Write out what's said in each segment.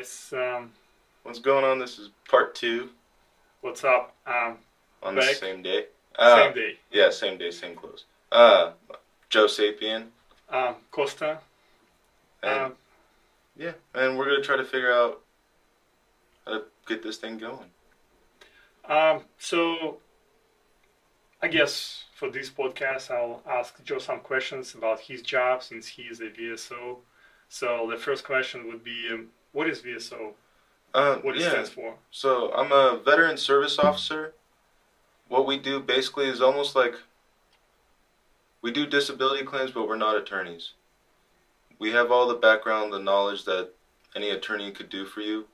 guys. Um, What's going on? This is part two what's up? Um, on the same day. Uh, same day. Yeah, same day, same clothes. Uh, Joe Sapien. Um, Costa. And, Um, yeah, and we're gonna try to figure out how to get this thing going. um, so, I guess for this podcast, I'll ask Joe some questions about his job since he is a VSO. So the first question would be, um, what is VSO? Uh, What it yeah. stands for? So I'm a veteran service officer. What we do basically is almost like we do disability claims, but we're not attorneys. We have all the background, the knowledge that any attorney could do for you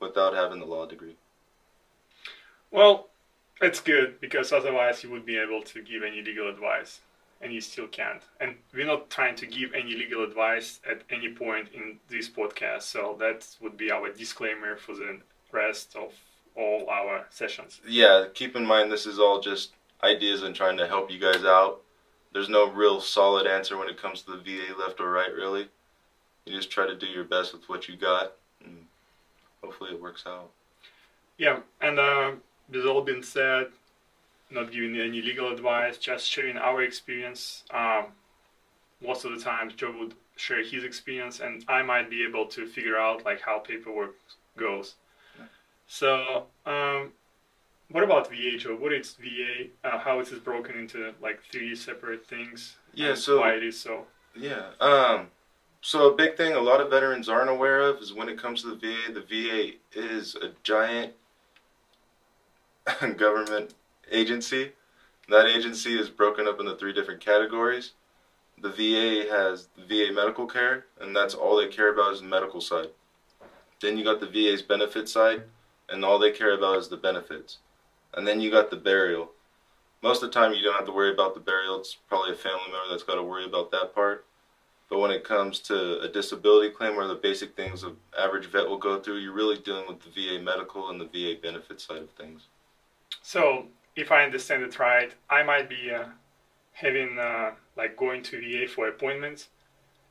without having the law degree. Well, it's good because otherwise you wouldn't be able to give any legal advice, and you still can't. And we're not trying to give any legal advice at any point in this podcast, so that would be our disclaimer for the rest of all our sessions. Yeah, keep in mind this is all just ideas and trying to help you guys out. There's no real solid answer when it comes to the VA left or right, really. You just try to do your best with what you got, and hopefully it works out. Yeah, and uh, this all been said, not giving any legal advice, just sharing our experience. Um, most of the times, Joe would share his experience, and I might be able to figure out like how paperwork goes. So, um, what about VA, Joe? What is VA? Uh, how it is broken into like three separate things? Yeah, so why it is so? Yeah. Um, so a big thing a lot of veterans aren't aware of is when it comes to the VA, the VA is a giant government agency. That agency is broken up into three different categories. The VA has VA medical care, and that's all they care about is the medical side. Then you got the VA's benefit side, and all they care about is the benefits. And then you got the burial. Most of the time, you don't have to worry about the burial. It's probably a family member that's got to worry about that part. But when it comes to a disability claim or the basic things an average vet will go through, you're really dealing with the VA medical and the VA benefit side of things. So, if I understand it right, I might be uh, having uh, like going to VA for appointments,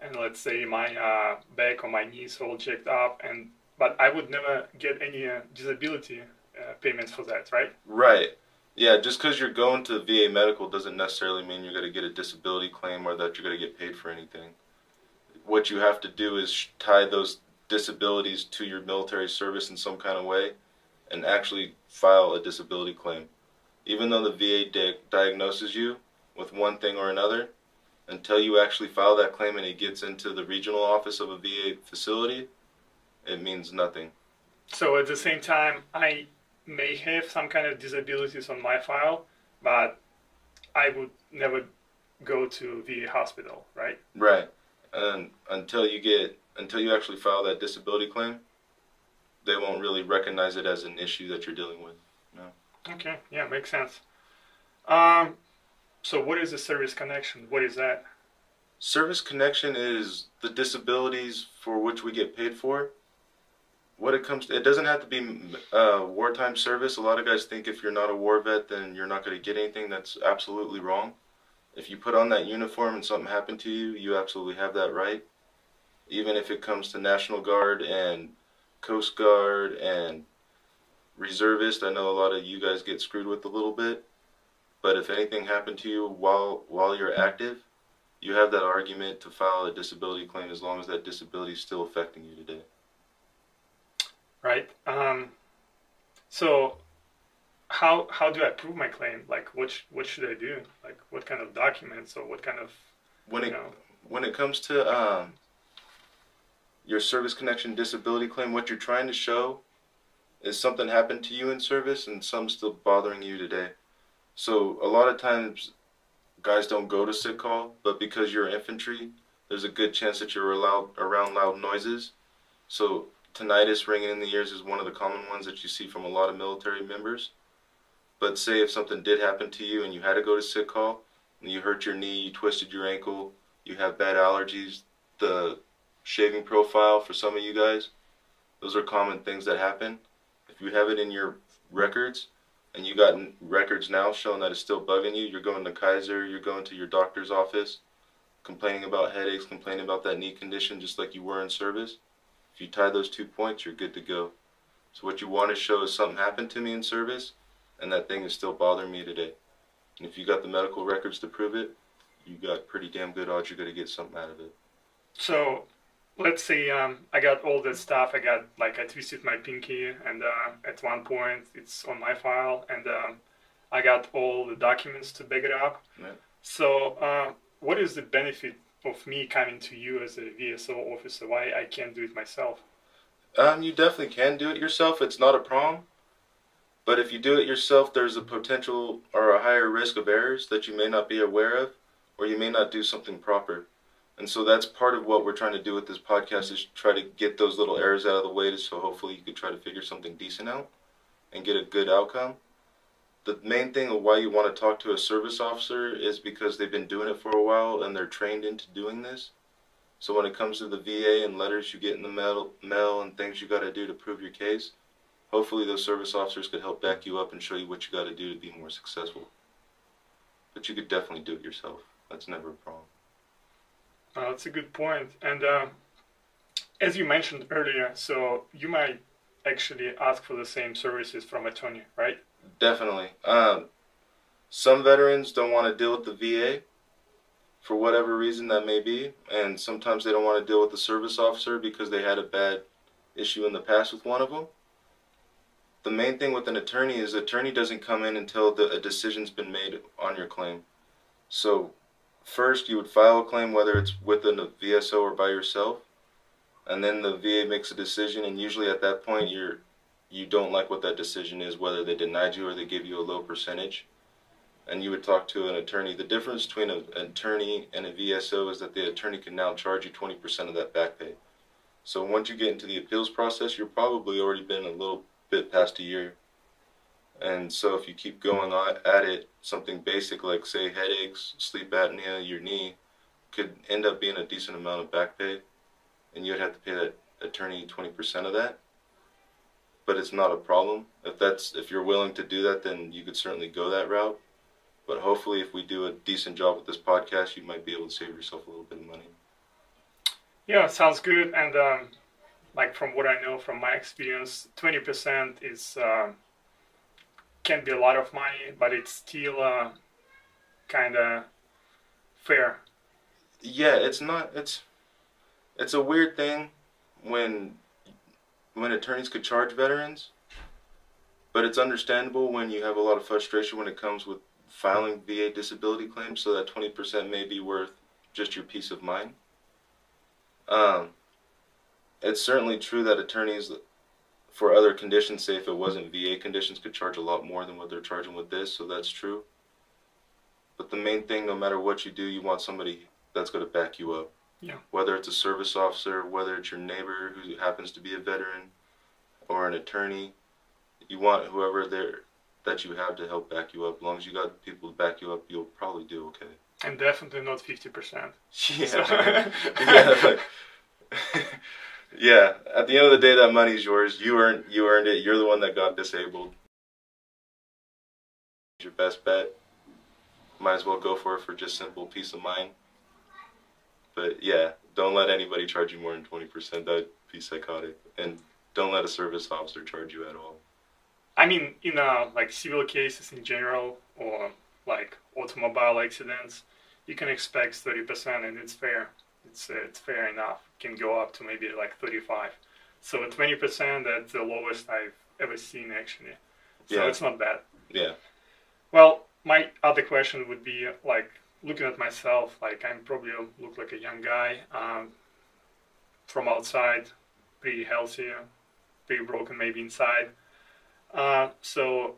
and let's say my uh, back or my knees all checked up, and but I would never get any uh, disability uh, payments for that, right? Right. Yeah, just because you're going to VA medical doesn't necessarily mean you're going to get a disability claim or that you're going to get paid for anything. What you have to do is tie those disabilities to your military service in some kind of way and actually file a disability claim. Even though the VA di- diagnoses you with one thing or another, until you actually file that claim and it gets into the regional office of a VA facility, it means nothing. So at the same time, I may have some kind of disabilities on my file, but I would never go to VA hospital, right? Right. And until you get until you actually file that disability claim, they won't really recognize it as an issue that you're dealing with. Okay, yeah, makes sense. Um, so what is a service connection? What is that? Service connection is the disabilities for which we get paid for. What it comes to, it doesn't have to be uh, wartime service. A lot of guys think if you're not a war vet, then you're not going to get anything. That's absolutely wrong. If you put on that uniform and something happened to you, you absolutely have that right. Even if it comes to National Guard and Coast Guard and reservist, I know a lot of you guys get screwed with a little bit. But if anything happened to you while while you're active, you have that argument to file a disability claim as long as that disability is still affecting you today. Right. Um, so how how do I prove my claim? Like what sh- what should I do? Like what kind of documents or what kind of When it know? when it comes to um, your service connection disability claim, what you're trying to show is something happened to you in service and some still bothering you today. So a lot of times, guys don't go to sick call, but because you're infantry, there's a good chance that you're allowed around loud noises. So tinnitus ringing in the ears is one of the common ones that you see from a lot of military members. But say if something did happen to you and you had to go to sick call, and you hurt your knee, you twisted your ankle, you have bad allergies, the shaving profile for some of you guys, those are common things that happen. If you have it in your records, and you got records now showing that it's still bugging you, you're going to Kaiser, you're going to your doctor's office, complaining about headaches, complaining about that knee condition, just like you were in service. If you tie those two points, you're good to go. So what you want to show is something happened to me in service, and that thing is still bothering me today. And if you got the medical records to prove it, you got pretty damn good odds you're going to get something out of it. So, let's say um, I got all that stuff. I got like I twisted my pinky, and uh, at one point it's on my file, and um, I got all the documents to back it up. Yeah. So, uh, what is the benefit of me coming to you as a VSO officer? Why I can't do it myself? Um, you definitely can do it yourself. It's not a problem. But if you do it yourself, there's a potential or a higher risk of errors that you may not be aware of, or you may not do something proper. And so that's part of what we're trying to do with this podcast is try to get those little errors out of the way, so hopefully you could try to figure something decent out and get a good outcome. The main thing of why you want to talk to a service officer is because they've been doing it for a while and they're trained into doing this. So when it comes to the VA and letters you get in the mail, mail and things you got to do to prove your case, hopefully those service officers could help back you up and show you what you got to do to be more successful. But you could definitely do it yourself. That's never a problem. Uh, that's a good point. And uh, as you mentioned earlier, so you might actually ask for the same services from attorney, right? Definitely. Um, some veterans don't want to deal with the VA for whatever reason that may be, and sometimes they don't want to deal with the service officer because they had a bad issue in the past with one of them. The main thing with an attorney is attorney doesn't come in until the, a decision's been made on your claim. So first you would file a claim whether it's with a VSO or by yourself, and then the VA makes a decision, and usually at that point you're you don't like what that decision is, whether they denied you or they give you a low percentage, and you would talk to an attorney. The difference between an attorney and a VSO is that the attorney can now charge you 20% of that back pay. So once you get into the appeals process, you're probably already been a little bit past a year. And so if you keep going at it, something basic like say headaches, sleep apnea, your knee could end up being a decent amount of back pay, and you'd have to pay that attorney 20% of that. But it's not a problem. If that's if you're willing to do that, then you could certainly go that route. But hopefully, if we do a decent job with this podcast, you might be able to save yourself a little bit of money. Yeah, sounds good. And um, like from what I know from my experience, 20% is uh, can be a lot of money, but it's still uh, kind of fair. Yeah, it's not. It's it's a weird thing when when attorneys could charge veterans, but it's understandable when you have a lot of frustration when it comes with filing VA disability claims. So that twenty percent may be worth just your peace of mind. Um, it's certainly true that attorneys for other conditions, say if it wasn't VA conditions, could charge a lot more than what they're charging with this, so that's true. But the main thing, no matter what you do, you want somebody that's going to back you up. Yeah. Whether it's a service officer, whether it's your neighbor who happens to be a veteran, or an attorney, you want whoever there that you have to help back you up. As long as you got people to back you up, you'll probably do okay. And definitely not fifty percent. Yeah. So. yeah. yeah, at the end of the day, that money's yours. You earned you earned it. You're the one that got disabled. Your best bet. Might as well go for it for just simple peace of mind. But yeah, don't let anybody charge you more than twenty percent. That'd be psychotic. And don't let a service officer charge you at all. I mean, in uh, like civil cases in general, or like automobile accidents, you can expect thirty percent, and it's fair it's it's fair enough. Can go up to maybe like 35. So 20% that's the lowest I've ever seen actually. So yeah. it's not bad. Yeah. Well, my other question would be like looking at myself, like I'm probably look like a young guy um, from outside, pretty healthy, pretty broken maybe inside. Uh, so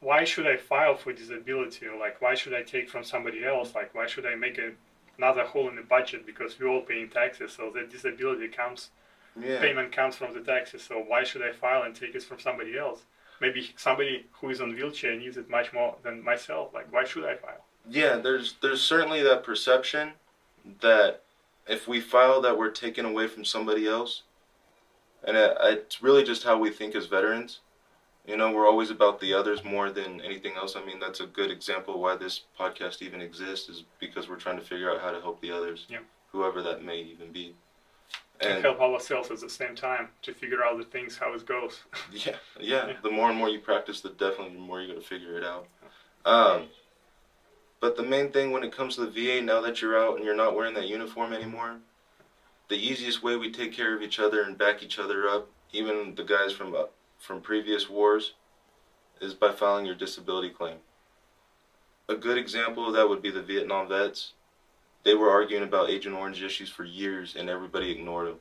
why should I file for disability? Like why should I take from somebody else? Like why should I make a another hole in the budget because we're all paying taxes. So the disability comes, yeah. payment comes from the taxes. So why should I file and take it from somebody else? Maybe somebody who is on wheelchair needs it much more than myself. Like why should I file? Yeah, there's there's certainly that perception that if we file that we're taken away from somebody else, and it, it's really just how we think as veterans. You know, we're always about the others more than anything else. I mean, that's a good example why this podcast even exists is because we're trying to figure out how to help the others, yeah. whoever that may even be. and and help ourselves at the same time to figure out the things how it goes. yeah, yeah, Yeah. The more and more you practice, the definitely the more you're gonna figure it out. Um, but the main thing when it comes to the VA, now that you're out and you're not wearing that uniform anymore, the easiest way we take care of each other and back each other up, even the guys from uh, from previous wars, is by filing your disability claim. A good example of that would be the Vietnam vets. They were arguing about Agent Orange issues for years, and everybody ignored them.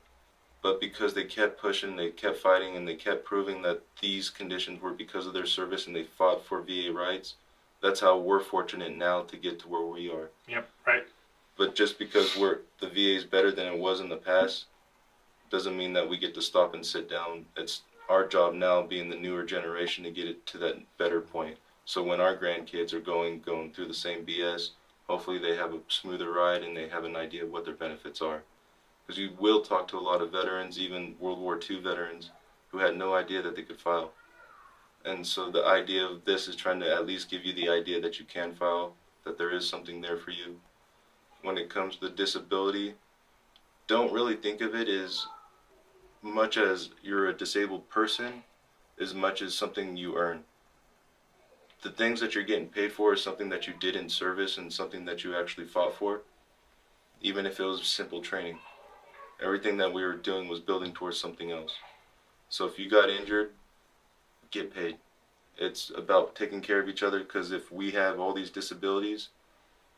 But because they kept pushing, they kept fighting, and they kept proving that these conditions were because of their service, and they fought for VA rights. That's how we're fortunate now to get to where we are. yep, right. But just because we're the VA is better than it was in the past, doesn't mean that we get to stop and sit down. It's our job now, being the newer generation, to get it to that better point. So when our grandkids are going going through the same BS, hopefully they have a smoother ride and they have an idea of what their benefits are. Because you will talk to a lot of veterans, even World War II veterans, who had no idea that they could file. And so the idea of this is trying to at least give you the idea that you can file, that there is something there for you. When it comes to disability, don't really think of it as much as you're a disabled person, as much as something you earn. The things that you're getting paid for is something that you did in service and something that you actually fought for, even if it was simple training. Everything that we were doing was building towards something else. So if you got injured, get paid. It's about taking care of each other because if we have all these disabilities,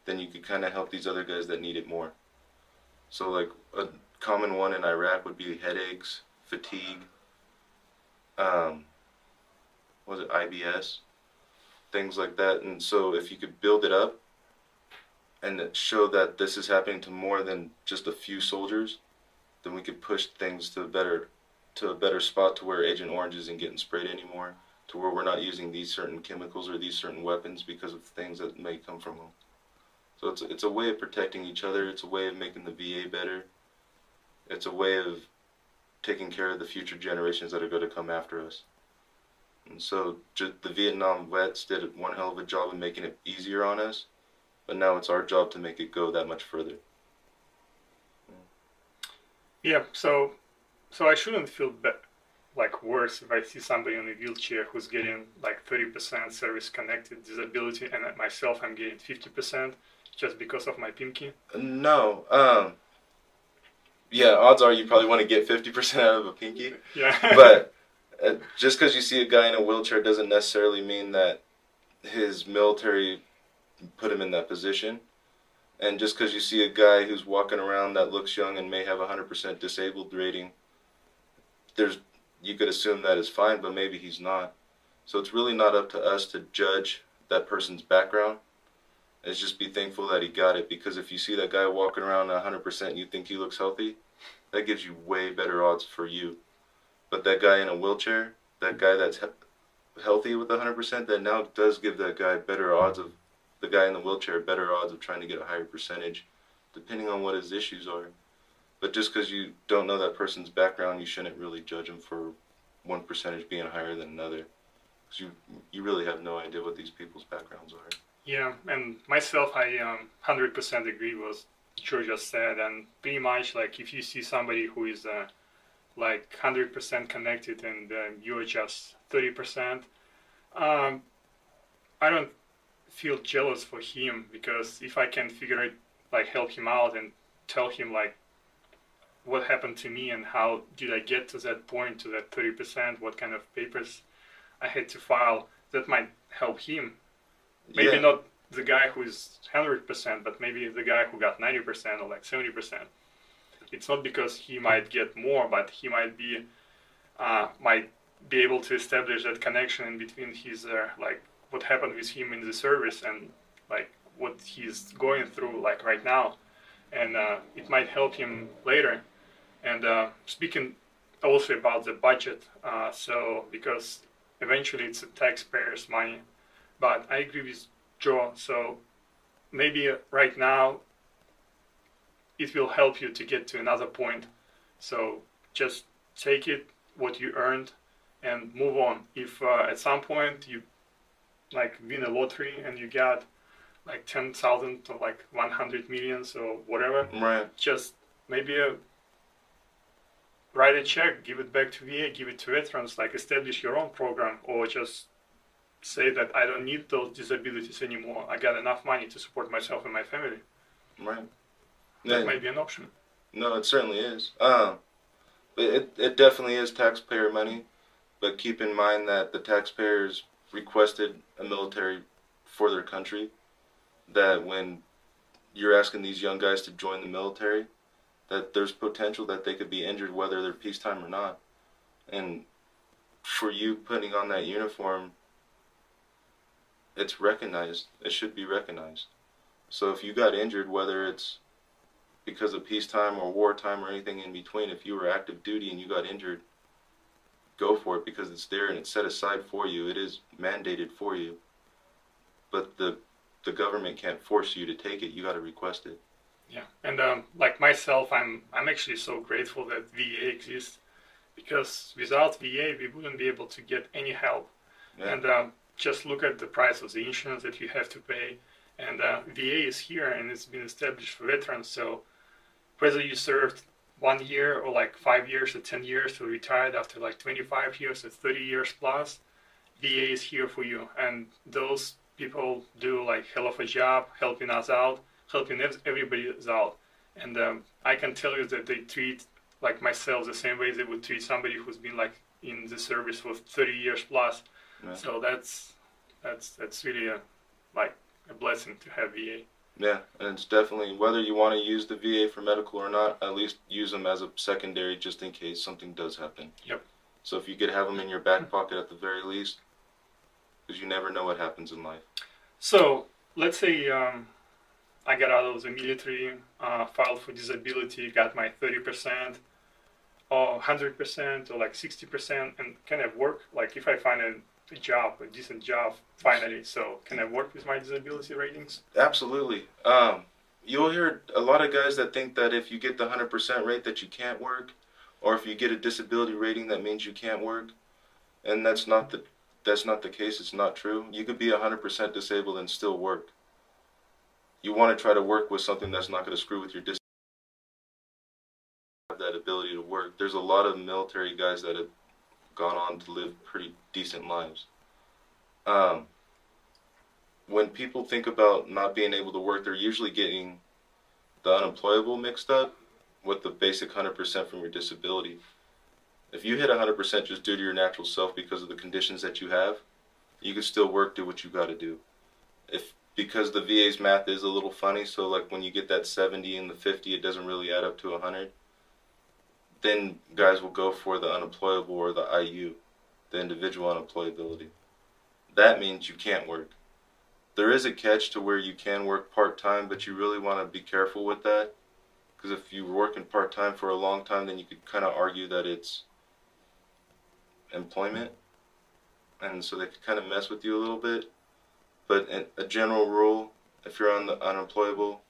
then you could kind of help these other guys that need it more. So, like a common one in Iraq would be headaches, fatigue, um, was it IBS, things like that. And so, if you could build it up and show that this is happening to more than just a few soldiers, then we could push things to a better to a better spot to where Agent Orange isn't getting sprayed anymore, to where we're not using these certain chemicals or these certain weapons because of things that may come from them. So it's it's a way of protecting each other. It's a way of making the VA better. It's a way of taking care of the future generations that are going to come after us. And so the Vietnam vets did one hell of a job of making it easier on us, but now it's our job to make it go that much further. Yeah, so so I shouldn't feel be- like worse if I see somebody in a wheelchair who's getting like 30% service connected disability and myself I'm getting 50% just because of my pinky. No, um, yeah, odds are you probably want to get fifty percent out of a pinky. Yeah. but uh, just because you see a guy in a wheelchair doesn't necessarily mean that his military put him in that position. And just because you see a guy who's walking around that looks young and may have a hundred percent disabled rating, there's you could assume that is fine, but maybe he's not. So it's really not up to us to judge that person's background. It's just be thankful that he got it because if you see that guy walking around 100% and you think he looks healthy, that gives you way better odds for you. But that guy in a wheelchair, that guy that's he- healthy with 100%, that now does give that guy better odds of the guy in the wheelchair better odds of trying to get a higher percentage, depending on what his issues are. But just because you don't know that person's background, you shouldn't really judge them for one percentage being higher than another, because you you really have no idea what these people's backgrounds are. Yeah, and myself, I um, 100% agree with just said, and pretty much like if you see somebody who is uh, like 100% connected and uh, you're just 30%, um, I don't feel jealous for him because if I can figure it, like help him out and tell him like what happened to me and how did I get to that point to that 30%, what kind of papers I had to file, that might help him maybe Yeah. not the guy who is 100% but maybe the guy who got 90% or like 70% it's not because he might get more but he might be uh, might be able to establish that connection in between his uh, like what happened with him in the service and like what he's going through like right now. And uh, it might help him later. And uh, speaking also about the budget uh, so because eventually it's the taxpayers money but I agree with Joe. So maybe right now it will help you to get to another point. So just take it what you earned and move on. If uh, at some point you like win a lottery and you got like ten thousand or like one hundred millions or whatever, Right. just maybe uh, write a check, give it back to VA, give it to veterans, like establish your own program, or just say that I don't need those disabilities anymore. I got enough money to support myself and my family. Right. That Yeah. might be an option. No, it certainly is. Uh, but it it definitely is taxpayer money. But keep in mind that the taxpayers requested a military for their country. That when you're asking these young guys to join the military, that there's potential that they could be injured whether they're peacetime or not. And for you putting on that uniform, it's recognized. It should be recognized. So if you got injured, whether it's because of peacetime or wartime or anything in between, if you were active duty and you got injured, go for it because it's there and it's set aside for you. It is mandated for you. But the the government can't force you to take it. You got to request it. Yeah, and um, like myself, I'm I'm actually so grateful that VA exists because without VA, we wouldn't be able to get any help. Yeah. And um, just look at the price of the insurance that you have to pay. And uh, VA is here and it's been established for veterans. So whether you served one year or like five years or 10 years or retired after like 25 years or 30 years plus, VA is here for you. And those people do like hell of a job helping us out, helping ev- everybody out. And um, I can tell you that they treat like myself the same way they would treat somebody who's been like in the service for 30 years plus. Yeah. So that's that's that's really a like a blessing to have VA. Yeah, and it's definitely whether you want to use the VA for medical or not, at least use them as a secondary just in case something does happen. Yep. So if you could have them in your back pocket at the very least, because you never know what happens in life. So let's say um, I got out of the military, uh, filed for disability, got my 30% or 100% or like 60% and can I work? Like if I find a, a job, a decent job finally, so can I work with my disability ratings? Absolutely. Um, you'll hear a lot of guys that think that if you get the 100% rate that you can't work, or if you get a disability rating that means you can't work, and that's not the that's not the case. It's not true. You could be 100% disabled and still work. You want to try to work with something that's not going to screw with your dis have that ability to work. There's a lot of military guys that have gone on to live pretty decent lives. Um, when people think about not being able to work, they're usually getting the unemployable mixed up with the basic 100% from your disability. If you hit 100% just due to your natural self because of the conditions that you have, you can still work, do what you got to do. If because the VA's math is a little funny, so like when you get that 70 and the 50, it doesn't really add up to 100. Then guys will go for the unemployable or the IU, the individual unemployability. That means you can't work there is a catch to where you can work part time, but you really want to be careful with that. Because if you're working part time for a long time, then you could kind of argue that it's employment, and so they could kind of mess with you a little bit. But a general rule, if you're on the unemployable,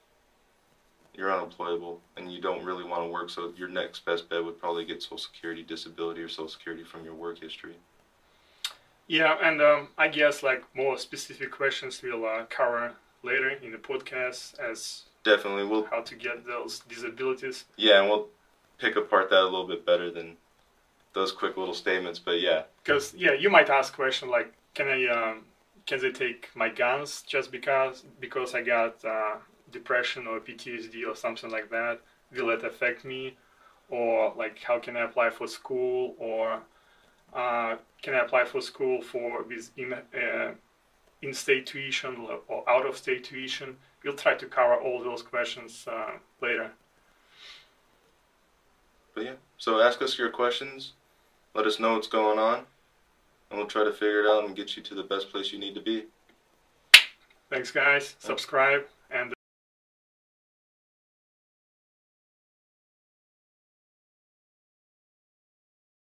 you're unemployable, and you don't really want to work. So your next best bet would probably get Social Security disability or Social Security from your work history. Yeah, and um, I guess like more specific questions we'll uh, cover later in the podcast as Definitely, we'll how to get those disabilities. yeah, and we'll pick apart that a little bit better than those quick little statements. But yeah, Because yeah, you might ask question like, can I um, can they take my guns just because because I got uh, depression or PTSD or something like that? Will it affect me? Or like, how can I apply for school? Or uh, can I apply for school for with in uh, in-state tuition or out-of-state tuition? We'll try to cover all those questions uh, later. but yeah. So ask us your questions. Let us know what's going on, and we'll try to figure it out and get you to the best place you need to be. Thanks, guys. Subscribe.